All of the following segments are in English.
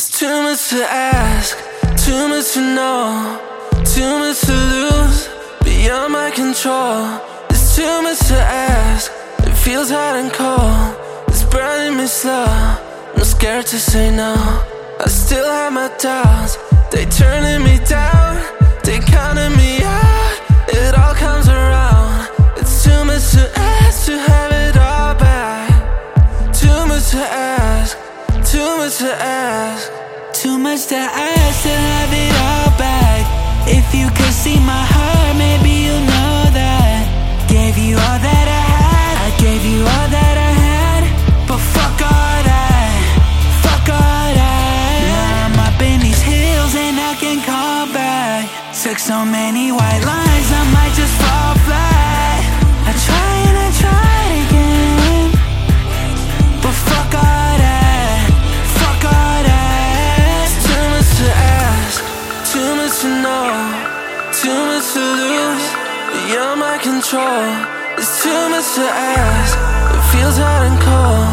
There's too much to ask, too much to know, too much to lose, beyond my control. It's too much to ask, it feels hot and cold. It's burning me slow. I'm scared to say no. I still have my doubts, they turning me down, they counting me out. It all comes around. It's too much to ask to have it all back. Too much to ask, too much to ask. Too much to ask to have it all back. If you could see my heart, maybe you'll know that. Gave you all that I had, I gave you all that I had. But fuck all that, fuck all that. Now I'm up in these hills and I can come back. Took so many white lines, I might just fall flat. Beyond my control. It's too much to ask, it feels hot and cold,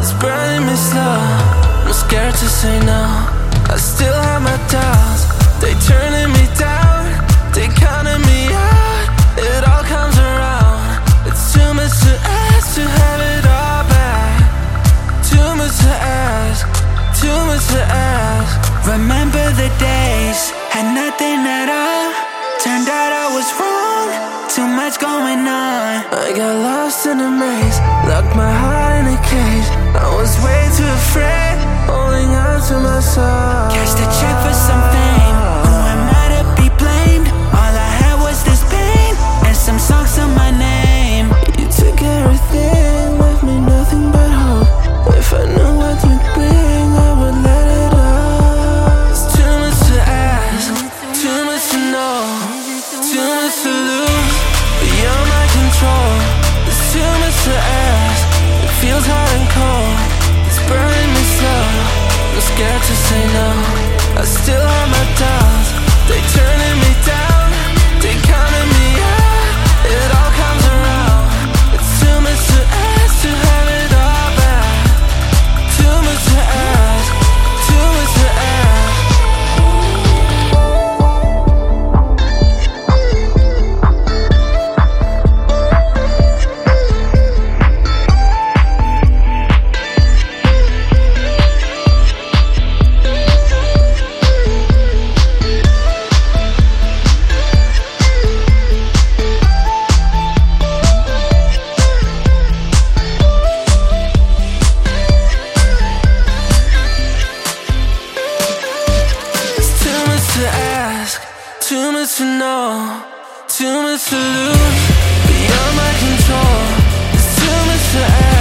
it's burning me slow. I'm scared to say no, I still have my doubts, they turning me down, they counting me out. It all comes around, it's too much to ask to have it all back. Too much to ask, too much to ask. Remember the days, had nothing at all. Turned out I was wrong, too much going on. I got lost in a maze, locked my heart in a cage. I was way too to much to know, too much to lose, beyond my control. It's too much to ask.